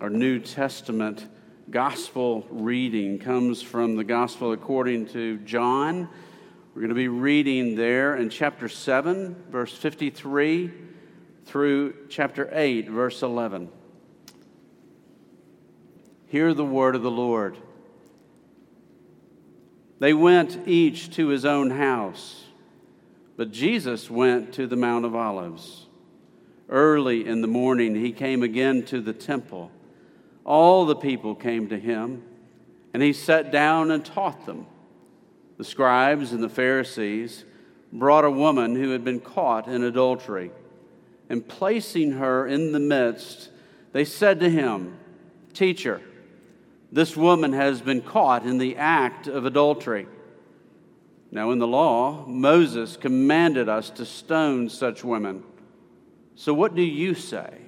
Our New Testament gospel reading comes from the gospel according to John. We're going to be reading there in chapter 7, verse 53 through chapter 8, verse 11. Hear the word of the Lord. They went each to his own house, but Jesus went to the Mount of Olives. Early in the morning, he came again to the temple. All the people came to him, and he sat down and taught them. The scribes and the Pharisees brought a woman who had been caught in adultery, and placing her in the midst, they said to him, Teacher, this woman has been caught in the act of adultery. Now, in the law, Moses commanded us to stone such women. So, what do you say?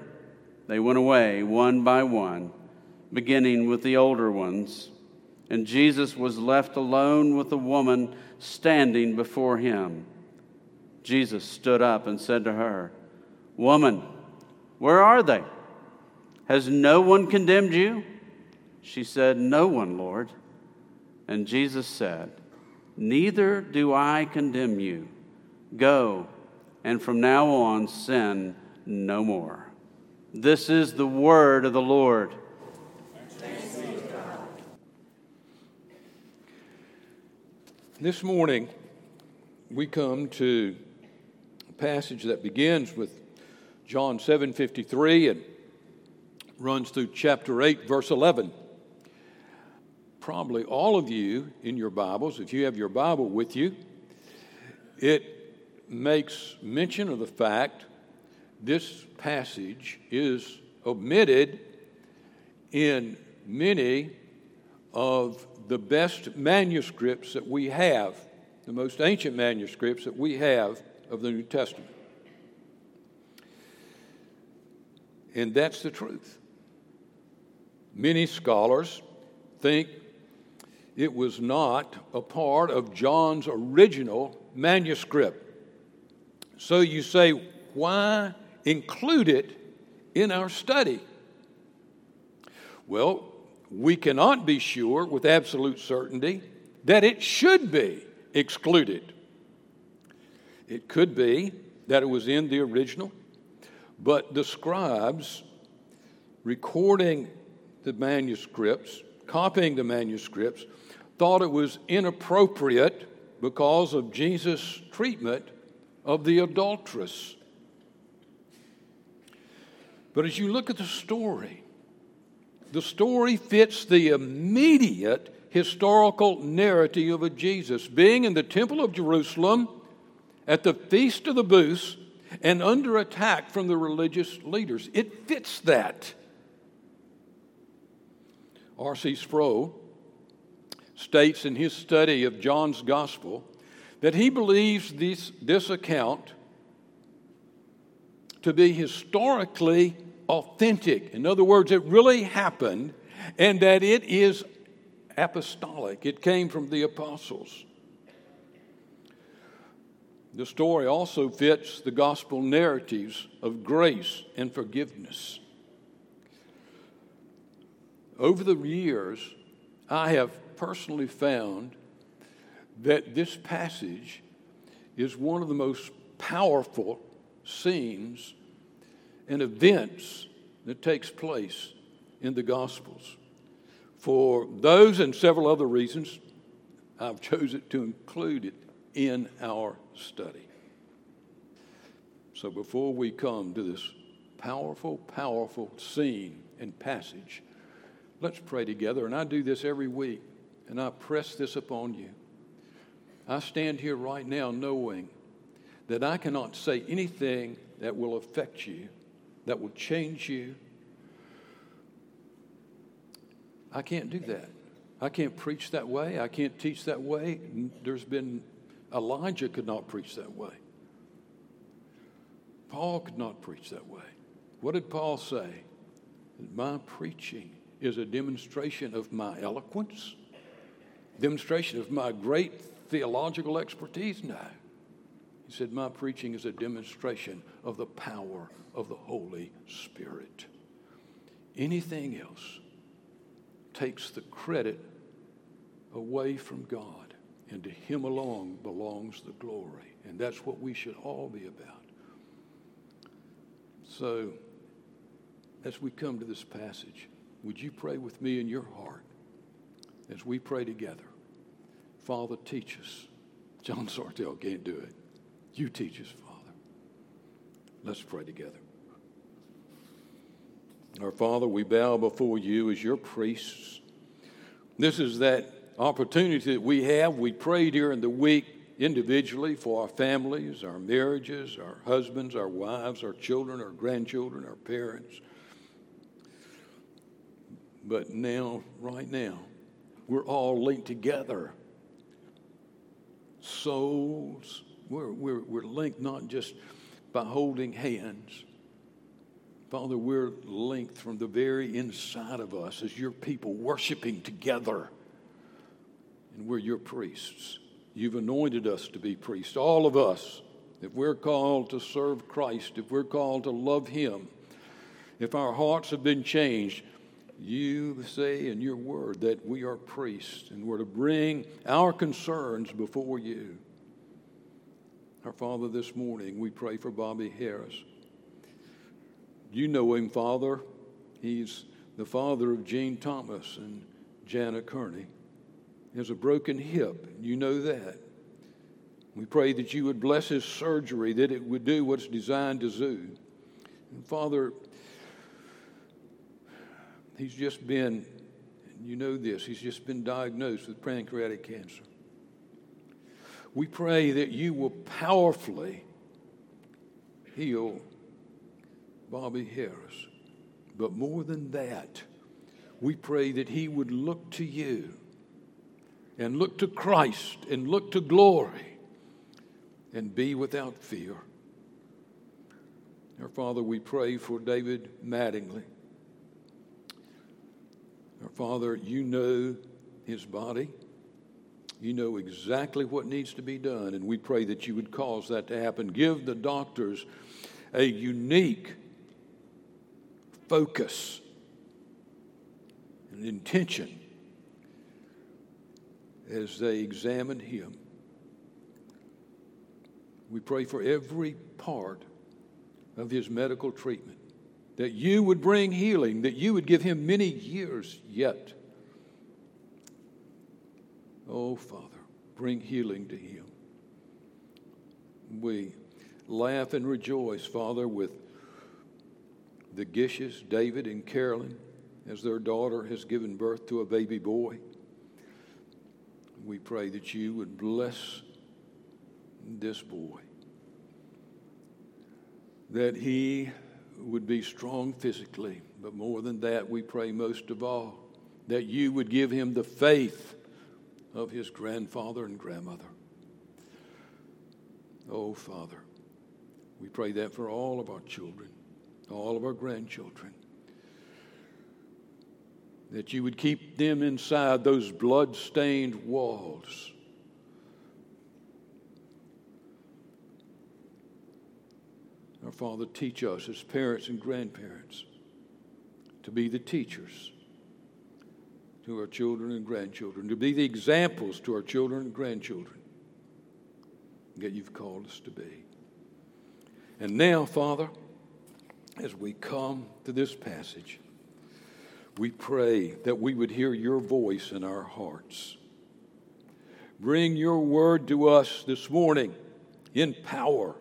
they went away one by one, beginning with the older ones. And Jesus was left alone with the woman standing before him. Jesus stood up and said to her, Woman, where are they? Has no one condemned you? She said, No one, Lord. And Jesus said, Neither do I condemn you. Go, and from now on sin no more. This is the word of the Lord. This morning, we come to a passage that begins with John 7:53 and runs through chapter 8, verse 11. Probably all of you in your Bibles, if you have your Bible with you, it makes mention of the fact this passage is omitted in many of the best manuscripts that we have, the most ancient manuscripts that we have of the New Testament. And that's the truth. Many scholars think it was not a part of John's original manuscript. So you say, why include it in our study? Well, we cannot be sure with absolute certainty that it should be excluded. It could be that it was in the original, but the scribes recording the manuscripts, copying the manuscripts, thought it was inappropriate because of Jesus' treatment of the adulteress. But as you look at the story, the story fits the immediate historical narrative of Jesus being in the Temple of Jerusalem at the Feast of the Booths and under attack from the religious leaders. It fits that. R.C. Sproul states in his study of John's Gospel that he believes this, this account to be historically authentic. In other words, it really happened and that it is apostolic. It came from the apostles. The story also fits the gospel narratives of grace and forgiveness. Over the years, I have personally found that this passage is one of the most powerful scenes and events that takes place in the Gospels. For those and several other reasons, I've chosen to include it in our study. So before we come to this powerful, powerful scene and passage, Let's pray together. And I do this every week, and I press this upon you. I stand here right now knowing that I cannot say anything that will affect you, that will change you, I can't do that. I can't preach that way. I can't teach that way. There's been, Elijah could not preach that way. Paul could not preach that way. What did Paul say? My preaching is a demonstration of my eloquence, demonstration of my great theological expertise? No. He said, My preaching is a demonstration of the power of the Holy Spirit. Anything else takes the credit away from God, and to Him alone belongs the glory. And that's what we should all be about. So, as we come to this passage, would you pray with me in your heart as we pray together? Father, teach us. John Sartell can't do it. You teach us, Father. Let's pray together. Our Father, we bow before you as your priests. This is that opportunity that we have. We pray during the week individually for our families, our marriages, our husbands, our wives, our children, our grandchildren, our parents. But now, right now, we're all linked together. Souls, we're, we're, we're linked not just by holding hands. Father, we're linked from the very inside of us as your people worshiping together. And we're your priests. You've anointed us to be priests, all of us. If we're called to serve Christ, if we're called to love Him, if our hearts have been changed, you say in your word that we are priests and we're to bring our concerns before you. Our Father, this morning we pray for Bobby Harris. You know him, Father. He's the father of Gene Thomas and Janet Kearney. He has a broken hip. You know that. We pray that you would bless his surgery, that it would do what's designed to do. And Father, He's just been, you know this, he's just been diagnosed with pancreatic cancer. We pray that you will powerfully heal Bobby Harris. But more than that, we pray that he would look to you and look to Christ and look to glory and be without fear. Our Father, we pray for David Mattingly. Our Father, you know his body. You know exactly what needs to be done, and we pray that you would cause that to happen. Give the doctors a unique focus and intention as they examine him. We pray for every part of his medical treatment that you would bring healing, that you would give him many years yet. Oh, Father, bring healing to him. We laugh and rejoice, Father, with the Gishes, David and Carolyn, as their daughter has given birth to a baby boy. We pray that you would bless this boy, that he would be strong physically, but more than that, we pray most of all that you would give him the faith of his grandfather and grandmother. Oh, Father, we pray that for all of our children, all of our grandchildren, that you would keep them inside those blood stained walls Our Father, teach us as parents and grandparents to be the teachers to our children and grandchildren, to be the examples to our children and grandchildren that you've called us to be. And now, Father, as we come to this passage, we pray that we would hear your voice in our hearts. Bring your word to us this morning in power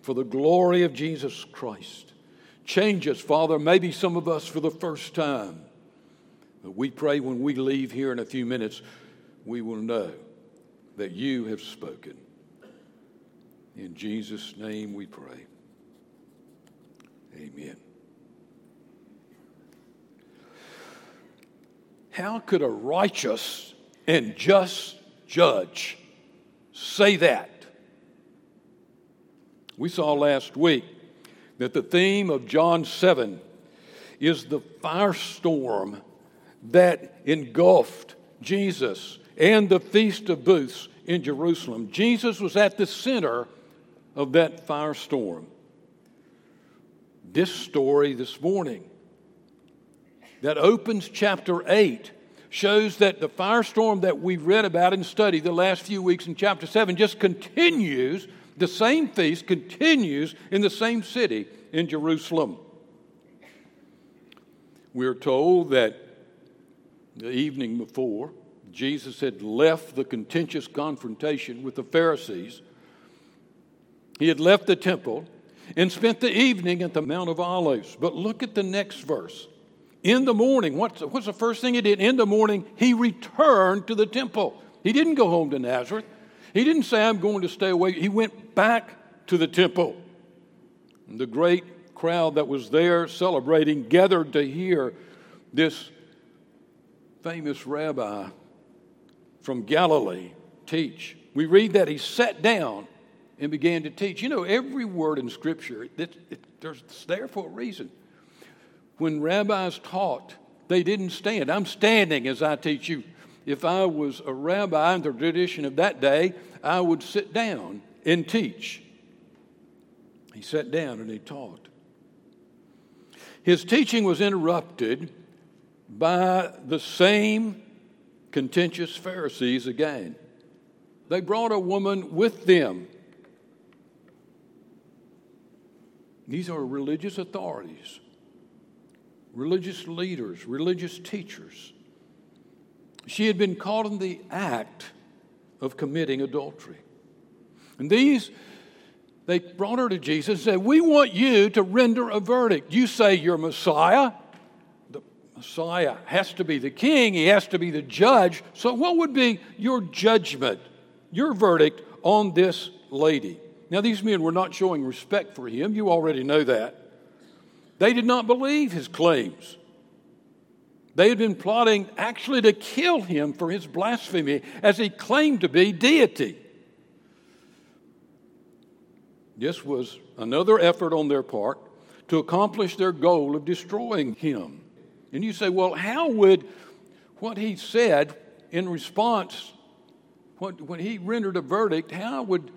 for the glory of Jesus Christ. Change us, Father, maybe some of us for the first time. We pray when we leave here in a few minutes, we will know that you have spoken. In Jesus' name we pray. Amen. How could a righteous and just judge say that? We saw last week that the theme of John 7 is the firestorm that engulfed Jesus and the Feast of Booths in Jerusalem. Jesus was at the center of that firestorm. This story this morning that opens chapter 8 shows that the firestorm that we've read about and studied the last few weeks in chapter 7 just continues. The same feast continues in the same city in Jerusalem. We're told that the evening before, Jesus had left the contentious confrontation with the Pharisees. He had left the temple and spent the evening at the Mount of Olives. But look at the next verse. In the morning, what's, what's the first thing he did? In the morning, he returned to the temple. He didn't go home to Nazareth. He didn't say, I'm going to stay away. He went back to the temple. And the great crowd that was there celebrating gathered to hear this famous rabbi from Galilee teach. We read that he sat down and began to teach. You know, every word in Scripture, it, it, it's there for a reason. When rabbis taught, they didn't stand. I'm standing as I teach you. If I was a rabbi in the tradition of that day, I would sit down and teach. He sat down and he taught. His teaching was interrupted by the same contentious Pharisees again. They brought a woman with them These are religious authorities, religious leaders, religious teachers. She had been caught in the act of committing adultery. And these, they brought her to Jesus and said, We want you to render a verdict. You say you're Messiah. Messiah has to be the king, he has to be the judge. So, what would be your judgment, your verdict on this lady? Now, these men were not showing respect for him. You already know that. They did not believe his claims. They had been plotting actually to kill him for his blasphemy as he claimed to be deity. This was another effort on their part to accomplish their goal of destroying him. And you say, well, how would what he said in response, what, when he rendered a verdict, how would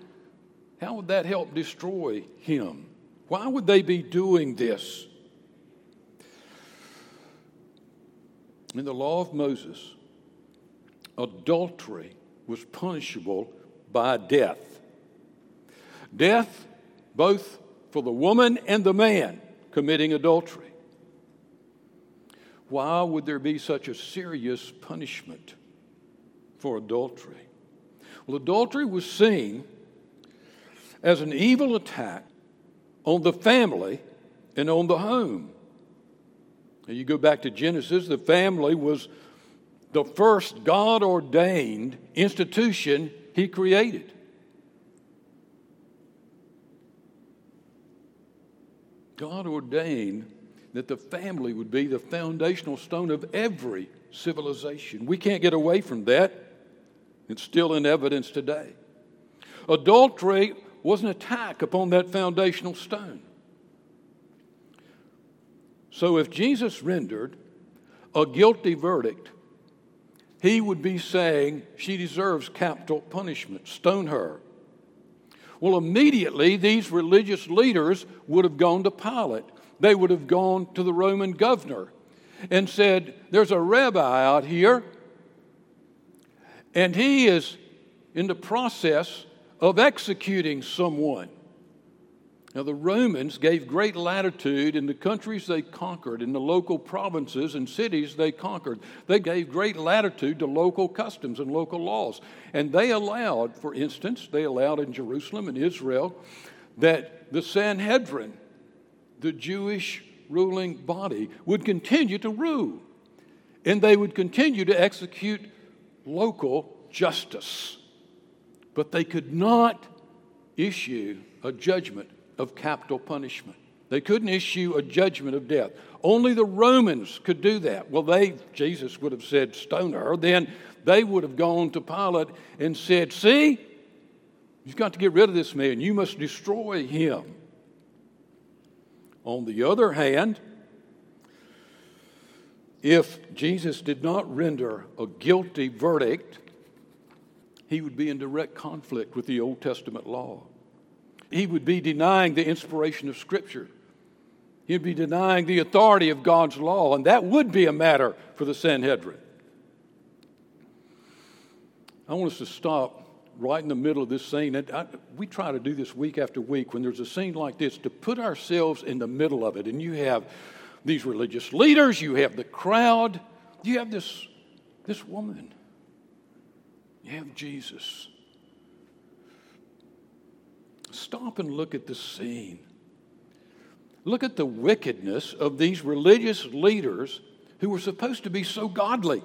how would that help destroy him? Why would they be doing this? In the law of Moses, adultery was punishable by death. Death, both for the woman and the man committing adultery. Why would there be such a serious punishment for adultery? Well, adultery was seen as an evil attack on the family and on the home. And you go back to Genesis, the family was the first God ordained institution He created. God ordained that the family would be the foundational stone of every civilization. We can't get away from that. It's still in evidence today. Adultery was an attack upon that foundational stone. So if Jesus rendered a guilty verdict, he would be saying she deserves capital punishment, stone her. Well, immediately these religious leaders would have gone to Pilate. They would have gone to the Roman governor and said, There's a rabbi out here, and he is in the process of executing someone. Now, the Romans gave great latitude in the countries they conquered, in the local provinces and cities they conquered. They gave great latitude to local customs and local laws. And they allowed, for instance, they allowed in Jerusalem and Israel that the Sanhedrin, the Jewish ruling body, would continue to rule. And they would continue to execute local justice but they could not issue a judgment of capital punishment. They couldn't issue a judgment of death. Only the Romans could do that. Well, they, Jesus would have said, stone her. Then they would have gone to Pilate and said, See, you've got to get rid of this man. You must destroy him. On the other hand, if Jesus did not render a guilty verdict, he would be in direct conflict with the Old Testament law. He would be denying the inspiration of Scripture. He'd be denying the authority of God's law, and that would be a matter for the Sanhedrin. I want us to stop right in the middle of this scene. And I, we try to do this week after week when there's a scene like this to put ourselves in the middle of it. And you have these religious leaders, you have the crowd, you have this, this woman, you have Jesus. Stop and look at the scene. Look at the wickedness of these religious leaders who were supposed to be so godly.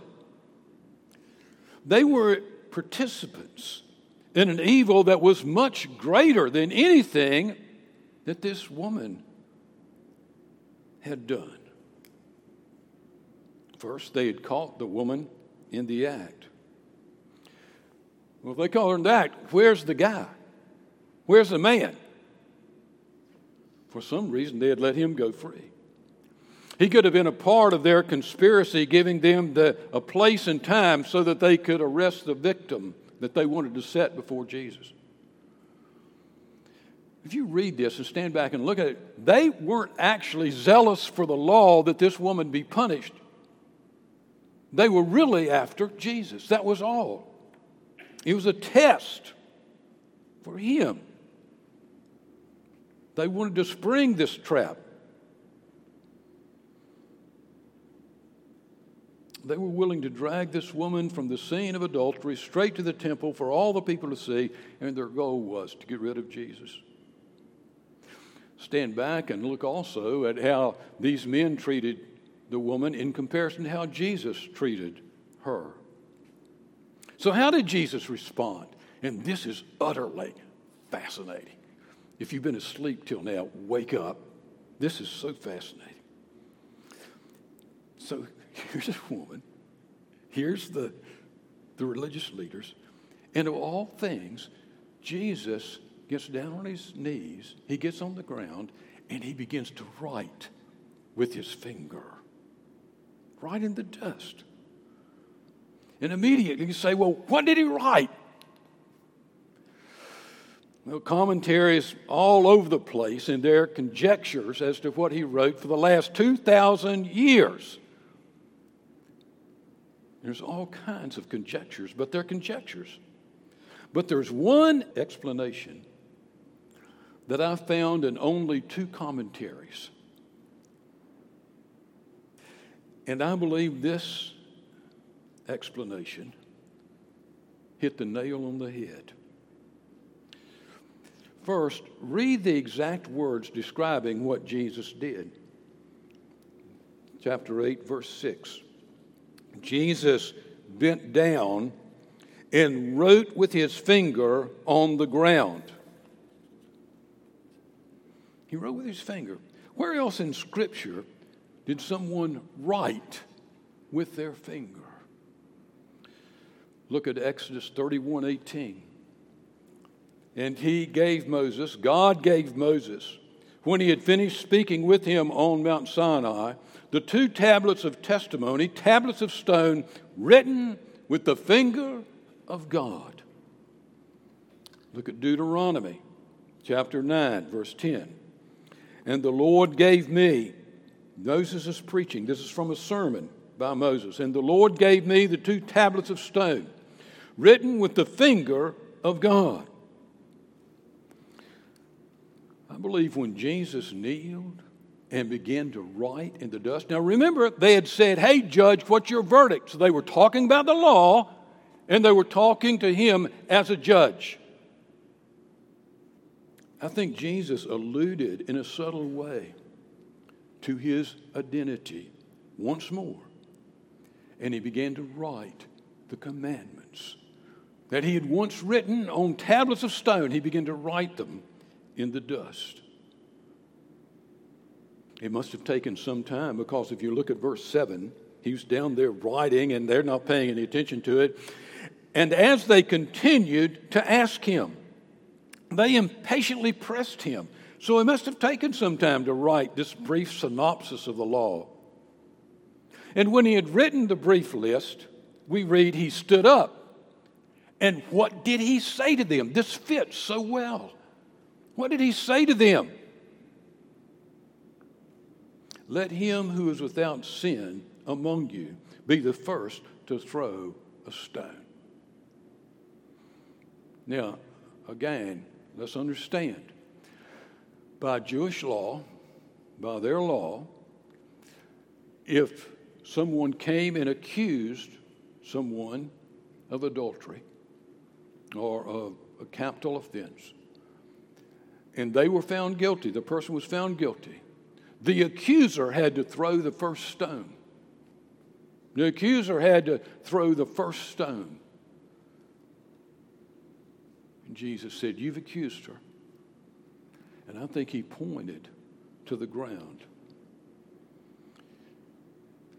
They were participants in an evil that was much greater than anything that this woman had done. First, they had caught the woman in the act. Well, if they caught her in the act, where's the guy? Where's the man? For some reason, they had let him go free. He could have been a part of their conspiracy, giving them the, a place and time so that they could arrest the victim that they wanted to set before Jesus. If you read this and stand back and look at it, they weren't actually zealous for the law that this woman be punished. They were really after Jesus. That was all. It was a test for him. They wanted to spring this trap. They were willing to drag this woman from the scene of adultery straight to the temple for all the people to see, and their goal was to get rid of Jesus. Stand back and look also at how these men treated the woman in comparison to how Jesus treated her. So, how did Jesus respond? And this is utterly fascinating. If you've been asleep till now, wake up. This is so fascinating. So, here's a woman, here's the, the religious leaders, and of all things, Jesus gets down on his knees, he gets on the ground, and he begins to write with his finger, right in the dust. And immediately you say, well, what did he write? Well, commentaries all over the place in their conjectures as to what he wrote for the last 2,000 years. There's all kinds of conjectures, but they're conjectures. But there's one explanation that I found in only two commentaries. And I believe this explanation hit the nail on the head. First, read the exact words describing what Jesus did. Chapter 8, verse 6. Jesus bent down and wrote with his finger on the ground. He wrote with his finger. Where else in Scripture did someone write with their finger? Look at Exodus 31 18. And he gave Moses, God gave Moses, when he had finished speaking with him on Mount Sinai, the two tablets of testimony, tablets of stone, written with the finger of God. Look at Deuteronomy chapter 9, verse 10. And the Lord gave me, Moses is preaching, this is from a sermon by Moses. And the Lord gave me the two tablets of stone, written with the finger of God. I believe when Jesus kneeled and began to write in the dust. Now remember, they had said, Hey, judge, what's your verdict? So they were talking about the law and they were talking to him as a judge. I think Jesus alluded in a subtle way to his identity once more. And he began to write the commandments that he had once written on tablets of stone. He began to write them in the dust. It must have taken some time because if you look at verse 7, he's down there writing and they're not paying any attention to it. And as they continued to ask him, they impatiently pressed him. So it must have taken some time to write this brief synopsis of the law. And when he had written the brief list, we read he stood up. And what did he say to them? This fits so well. What did he say to them? Let him who is without sin among you be the first to throw a stone. Now, again, let's understand. By Jewish law, by their law, if someone came and accused someone of adultery or of a capital offense, and they were found guilty, the person was found guilty, the accuser had to throw the first stone. The accuser had to throw the first stone. And Jesus said, You've accused her. And I think he pointed to the ground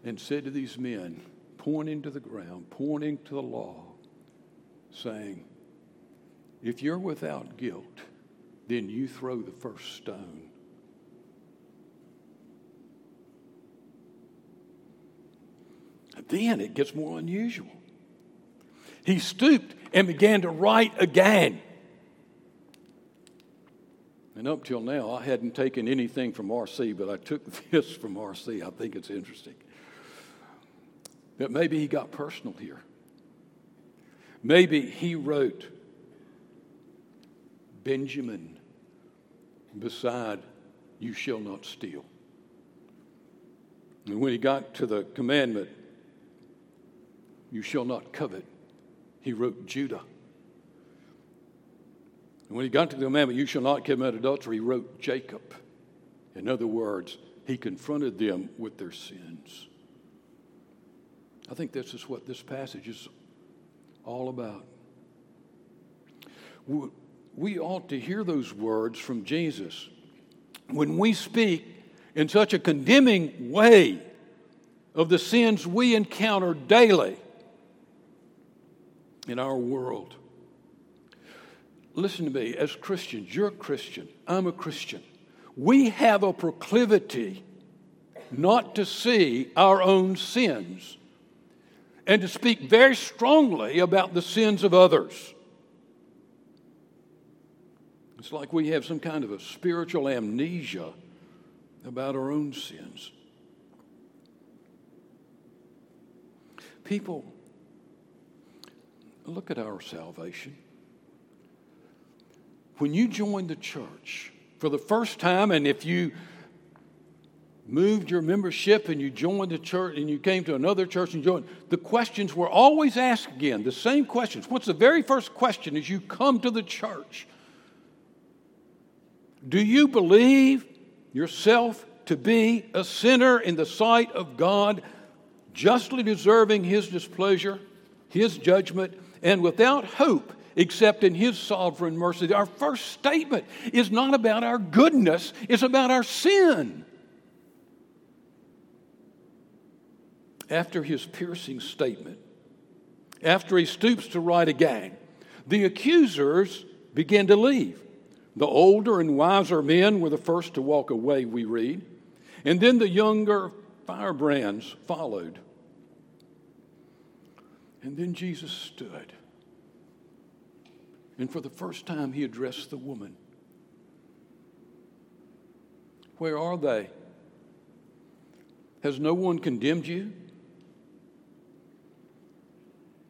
and said to these men, pointing to the ground, pointing to the law, saying, If you're without guilt, then you throw the first stone. Then it gets more unusual. He stooped and began to write again. And up till now, I hadn't taken anything from RC, but I took this from RC. I think it's interesting. That maybe he got personal here. Maybe he wrote Benjamin beside, You shall not steal. And when he got to the commandment, You shall not covet, he wrote Judah. And when he got to the commandment, You shall not commit adultery, he wrote Jacob. In other words, he confronted them with their sins. I think this is what this passage is all about. We ought to hear those words from Jesus. When we speak in such a condemning way of the sins we encounter daily in our world. Listen to me, as Christians, you're a Christian, I'm a Christian. We have a proclivity not to see our own sins and to speak very strongly about the sins of others. It's like we have some kind of a spiritual amnesia about our own sins. People, look at our salvation. When you joined the church for the first time, and if you moved your membership and you joined the church and you came to another church and joined, the questions were always asked again, the same questions. What's the very first question as you come to the church? Do you believe yourself to be a sinner in the sight of God, justly deserving His displeasure, His judgment, and without hope except in His sovereign mercy? Our first statement is not about our goodness, it's about our sin. after his piercing statement, after he stoops to write again, the accusers begin to leave. The older and wiser men were the first to walk away, we read, and then the younger firebrands followed. And then Jesus stood. And for the first time, he addressed the woman. Where are they? Has no one condemned you?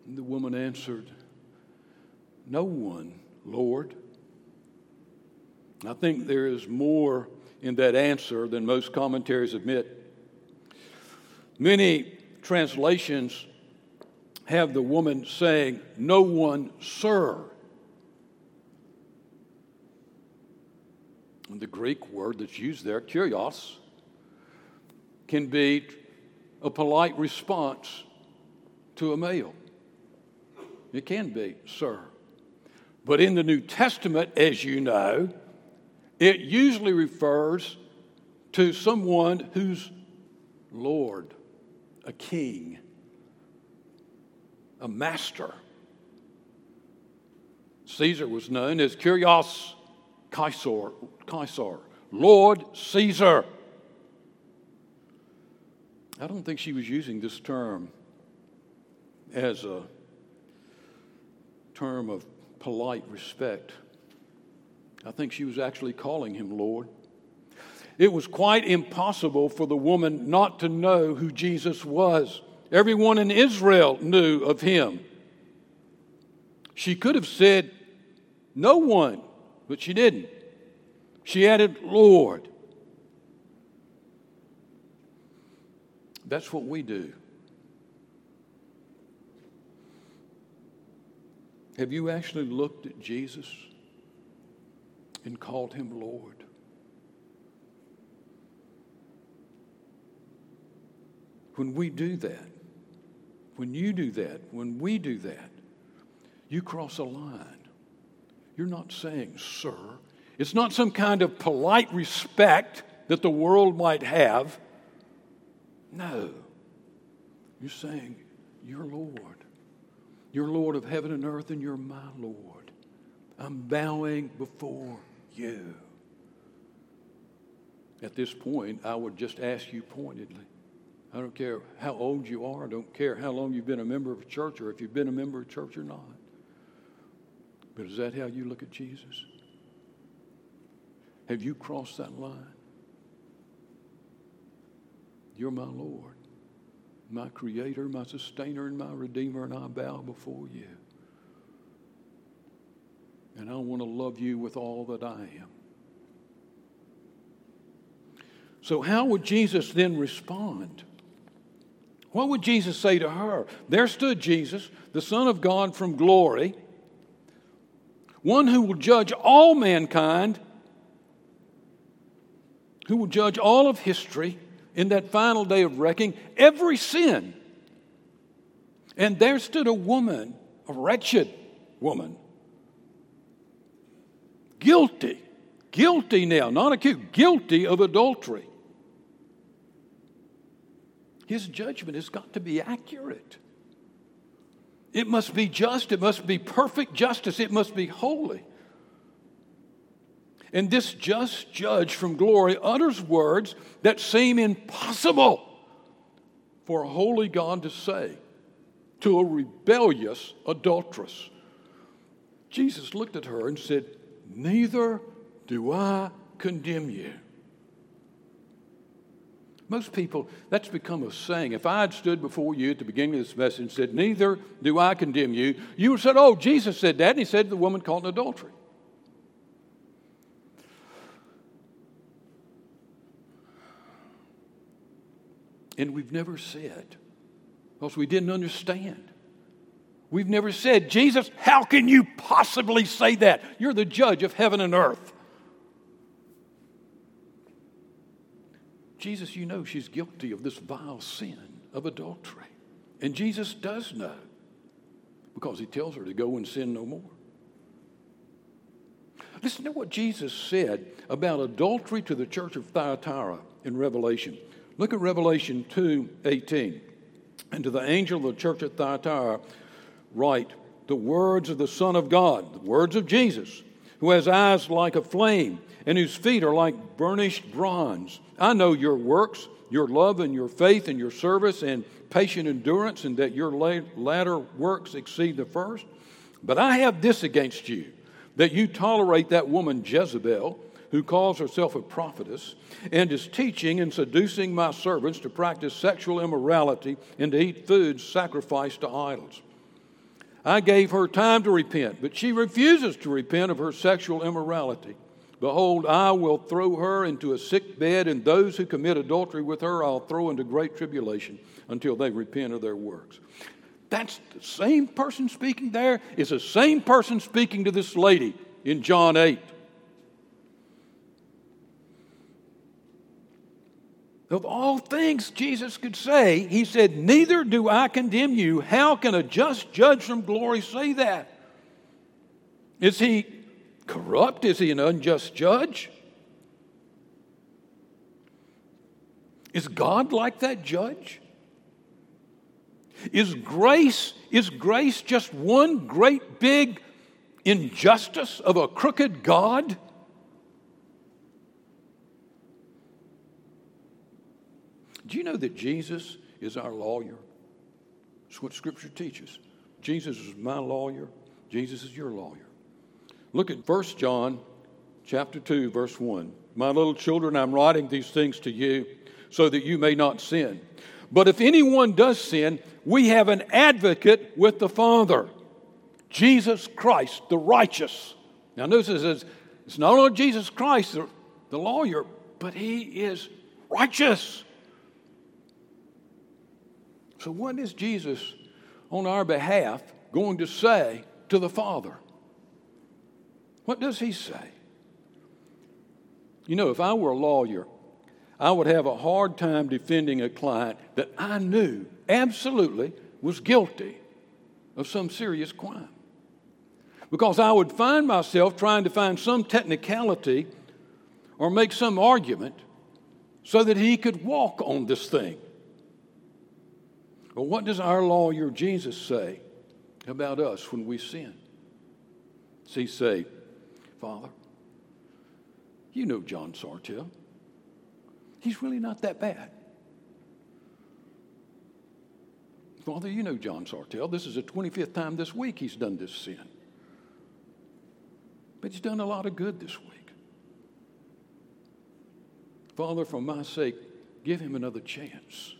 And the woman answered, No one, Lord. I think there is more in that answer than most commentaries admit. Many translations have the woman saying, No one, sir. And the Greek word that's used there, kurios, can be a polite response to a male. It can be, sir. But in the New Testament, as you know, it usually refers to someone who's Lord, a king, a master. Caesar was known as Kyrios Caesar, Caesar, Lord Caesar. I don't think she was using this term as a term of polite respect. I think she was actually calling him Lord. It was quite impossible for the woman not to know who Jesus was. Everyone in Israel knew of him. She could have said, No one, but she didn't. She added, Lord. That's what we do. Have you actually looked at Jesus and called him Lord? When we do that, when you do that, when we do that, you cross a line. You're not saying, sir. It's not some kind of polite respect that the world might have. No. You're saying, You're Lord. You're Lord of heaven and earth, and you're my Lord. I'm bowing before you. At this point, I would just ask you pointedly I don't care how old you are, I don't care how long you've been a member of a church or if you've been a member of a church or not. But is that how you look at Jesus? Have you crossed that line? You're my Lord, my Creator, my Sustainer, and my Redeemer, and I bow before you. And I want to love you with all that I am. So, how would Jesus then respond? What would Jesus say to her? There stood Jesus, the Son of God from glory, one who will judge all mankind, who will judge all of history in that final day of reckoning, every sin. And there stood a woman, a wretched woman, guilty, guilty now, not accused, guilty of adultery. His judgment has got to be accurate. It must be just, it must be perfect justice, it must be holy. And this just judge from glory utters words that seem impossible for a holy God to say to a rebellious adulteress. Jesus looked at her and said, Neither do I condemn you. Most people, that's become a saying. If I had stood before you at the beginning of this message and said, Neither do I condemn you, you would have said, Oh, Jesus said that, and he said the woman caught in adultery. And we've never said, because we didn't understand. We've never said, Jesus, how can you possibly say that? You're the judge of heaven and earth. Jesus, you know she's guilty of this vile sin of adultery. And Jesus does know because he tells her to go and sin no more. Listen to what Jesus said about adultery to the church of Thyatira in Revelation. Look at Revelation 2 18. And to the angel of the church at Thyatira, write the words of the Son of God, the words of Jesus, who has eyes like a flame and whose feet are like burnished bronze. I know your works, your love and your faith and your service and patient endurance, and that your latter works exceed the first. But I have this against you that you tolerate that woman Jezebel who calls herself a prophetess and is teaching and seducing my servants to practice sexual immorality and to eat foods sacrificed to idols. I gave her time to repent, but she refuses to repent of her sexual immorality. Behold, I will throw her into a sick bed, and those who commit adultery with her I'll throw into great tribulation until they repent of their works. That's the same person speaking there, is the same person speaking to this lady in John 8. Of all things Jesus could say, he said, Neither do I condemn you. How can a just judge from glory say that? Is he corrupt? Is he an unjust judge? Is God like that judge? Is grace, is grace just one great big injustice of a crooked God? Do you know that Jesus is our lawyer? That's what Scripture teaches. Jesus is my lawyer. Jesus is your lawyer. Look at 1 John chapter 2, verse 1. My little children, I'm writing these things to you so that you may not sin. But if anyone does sin, we have an advocate with the Father, Jesus Christ, the righteous. Now, notice it says it's not only Jesus Christ, the, the lawyer, but he is righteous. So, what is Jesus on our behalf going to say to the Father? What does he say? You know, if I were a lawyer, I would have a hard time defending a client that I knew absolutely was guilty of some serious crime. Because I would find myself trying to find some technicality or make some argument so that he could walk on this thing. But what does our lawyer Jesus say about us when we sin? Does he say, Father, you know John Sartell. He's really not that bad. Father, you know John Sartell. This is the 25th time this week he's done this sin. But he's done a lot of good this week. Father, for my sake, give him another chance.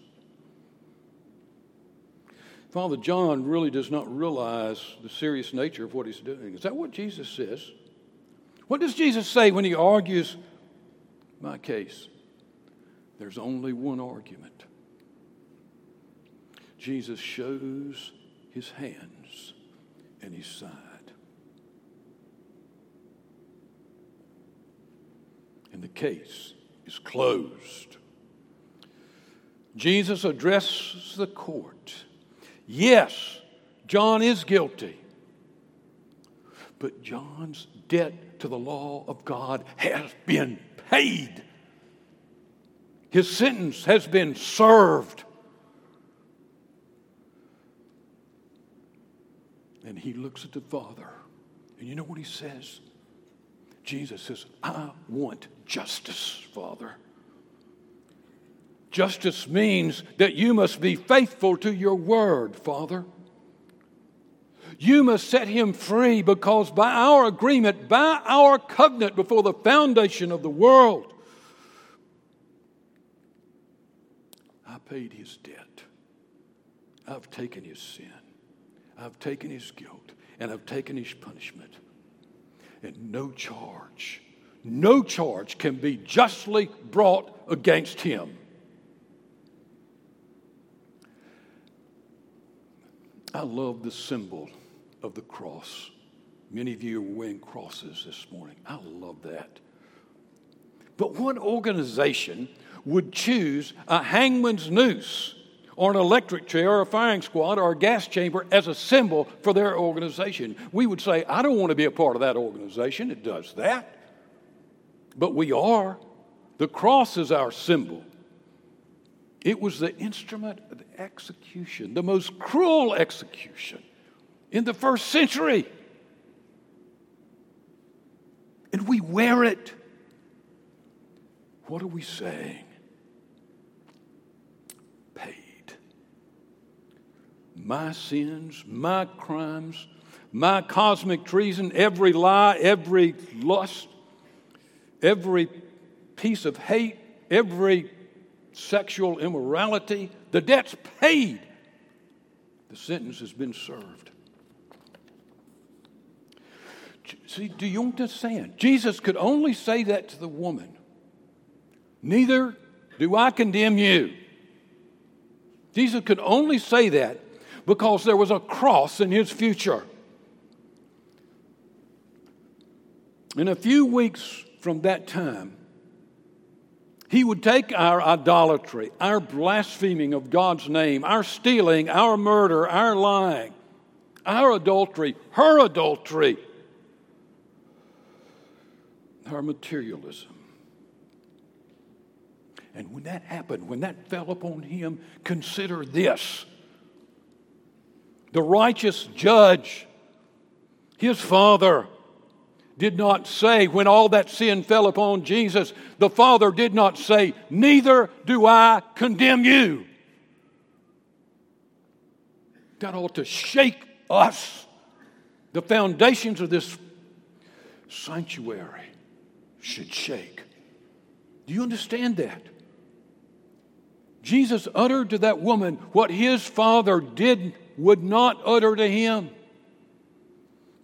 Father, John really does not realize the serious nature of what he's doing. Is that what Jesus says? What does Jesus say when he argues my case? There's only one argument. Jesus shows his hands and his side. And the case is closed. Jesus addresses the court. Yes, John is guilty. But John's debt to the law of God has been paid. His sentence has been served. And he looks at the Father, and you know what he says? Jesus says, I want justice, Father. Justice means that you must be faithful to your word, Father. You must set him free because by our agreement, by our covenant before the foundation of the world, I paid his debt. I've taken his sin. I've taken his guilt. And I've taken his punishment. And no charge, no charge can be justly brought against him. I love the symbol of the cross. Many of you are wearing crosses this morning. I love that. But what organization would choose a hangman's noose or an electric chair or a firing squad or a gas chamber as a symbol for their organization? We would say, I don't want to be a part of that organization. It does that. But we are. The cross is our symbol. It was the instrument execution, the most cruel execution in the first century. And we wear it. What are we saying? Paid. My sins, my crimes, my cosmic treason, every lie, every lust, every piece of hate, every sexual immorality, the debt's paid. The sentence has been served. See, do you understand? Jesus could only say that to the woman. Neither do I condemn you. Jesus could only say that because there was a cross in his future. In a few weeks from that time, he would take our idolatry, our blaspheming of God's name, our stealing, our murder, our lying, our adultery, her adultery, our materialism. And when that happened, when that fell upon him, consider this the righteous judge, his father, did not say, when all that sin fell upon Jesus, the Father did not say, Neither do I condemn you. That ought to shake us. The foundations of this sanctuary should shake. Do you understand that? Jesus uttered to that woman what his Father did would not utter to him.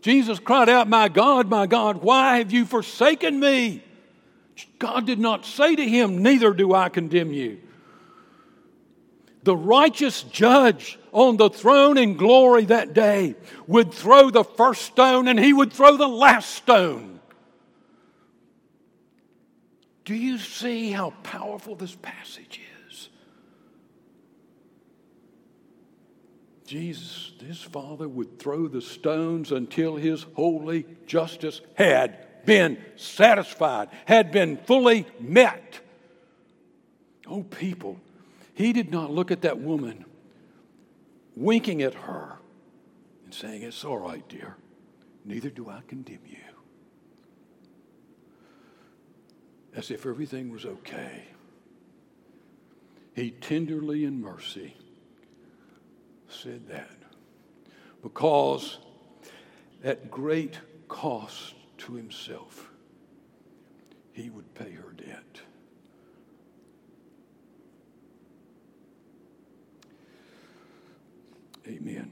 Jesus cried out, My God, my God, why have you forsaken me? God did not say to him, Neither do I condemn you. The righteous judge on the throne in glory that day would throw the first stone and he would throw the last stone. Do you see how powerful this passage is? Jesus, his father, would throw the stones until his holy justice had been satisfied, had been fully met. Oh, people, he did not look at that woman winking at her and saying, It's all right, dear. Neither do I condemn you. As if everything was okay. He tenderly in mercy said that because at great cost to himself, he would pay her debt. Amen.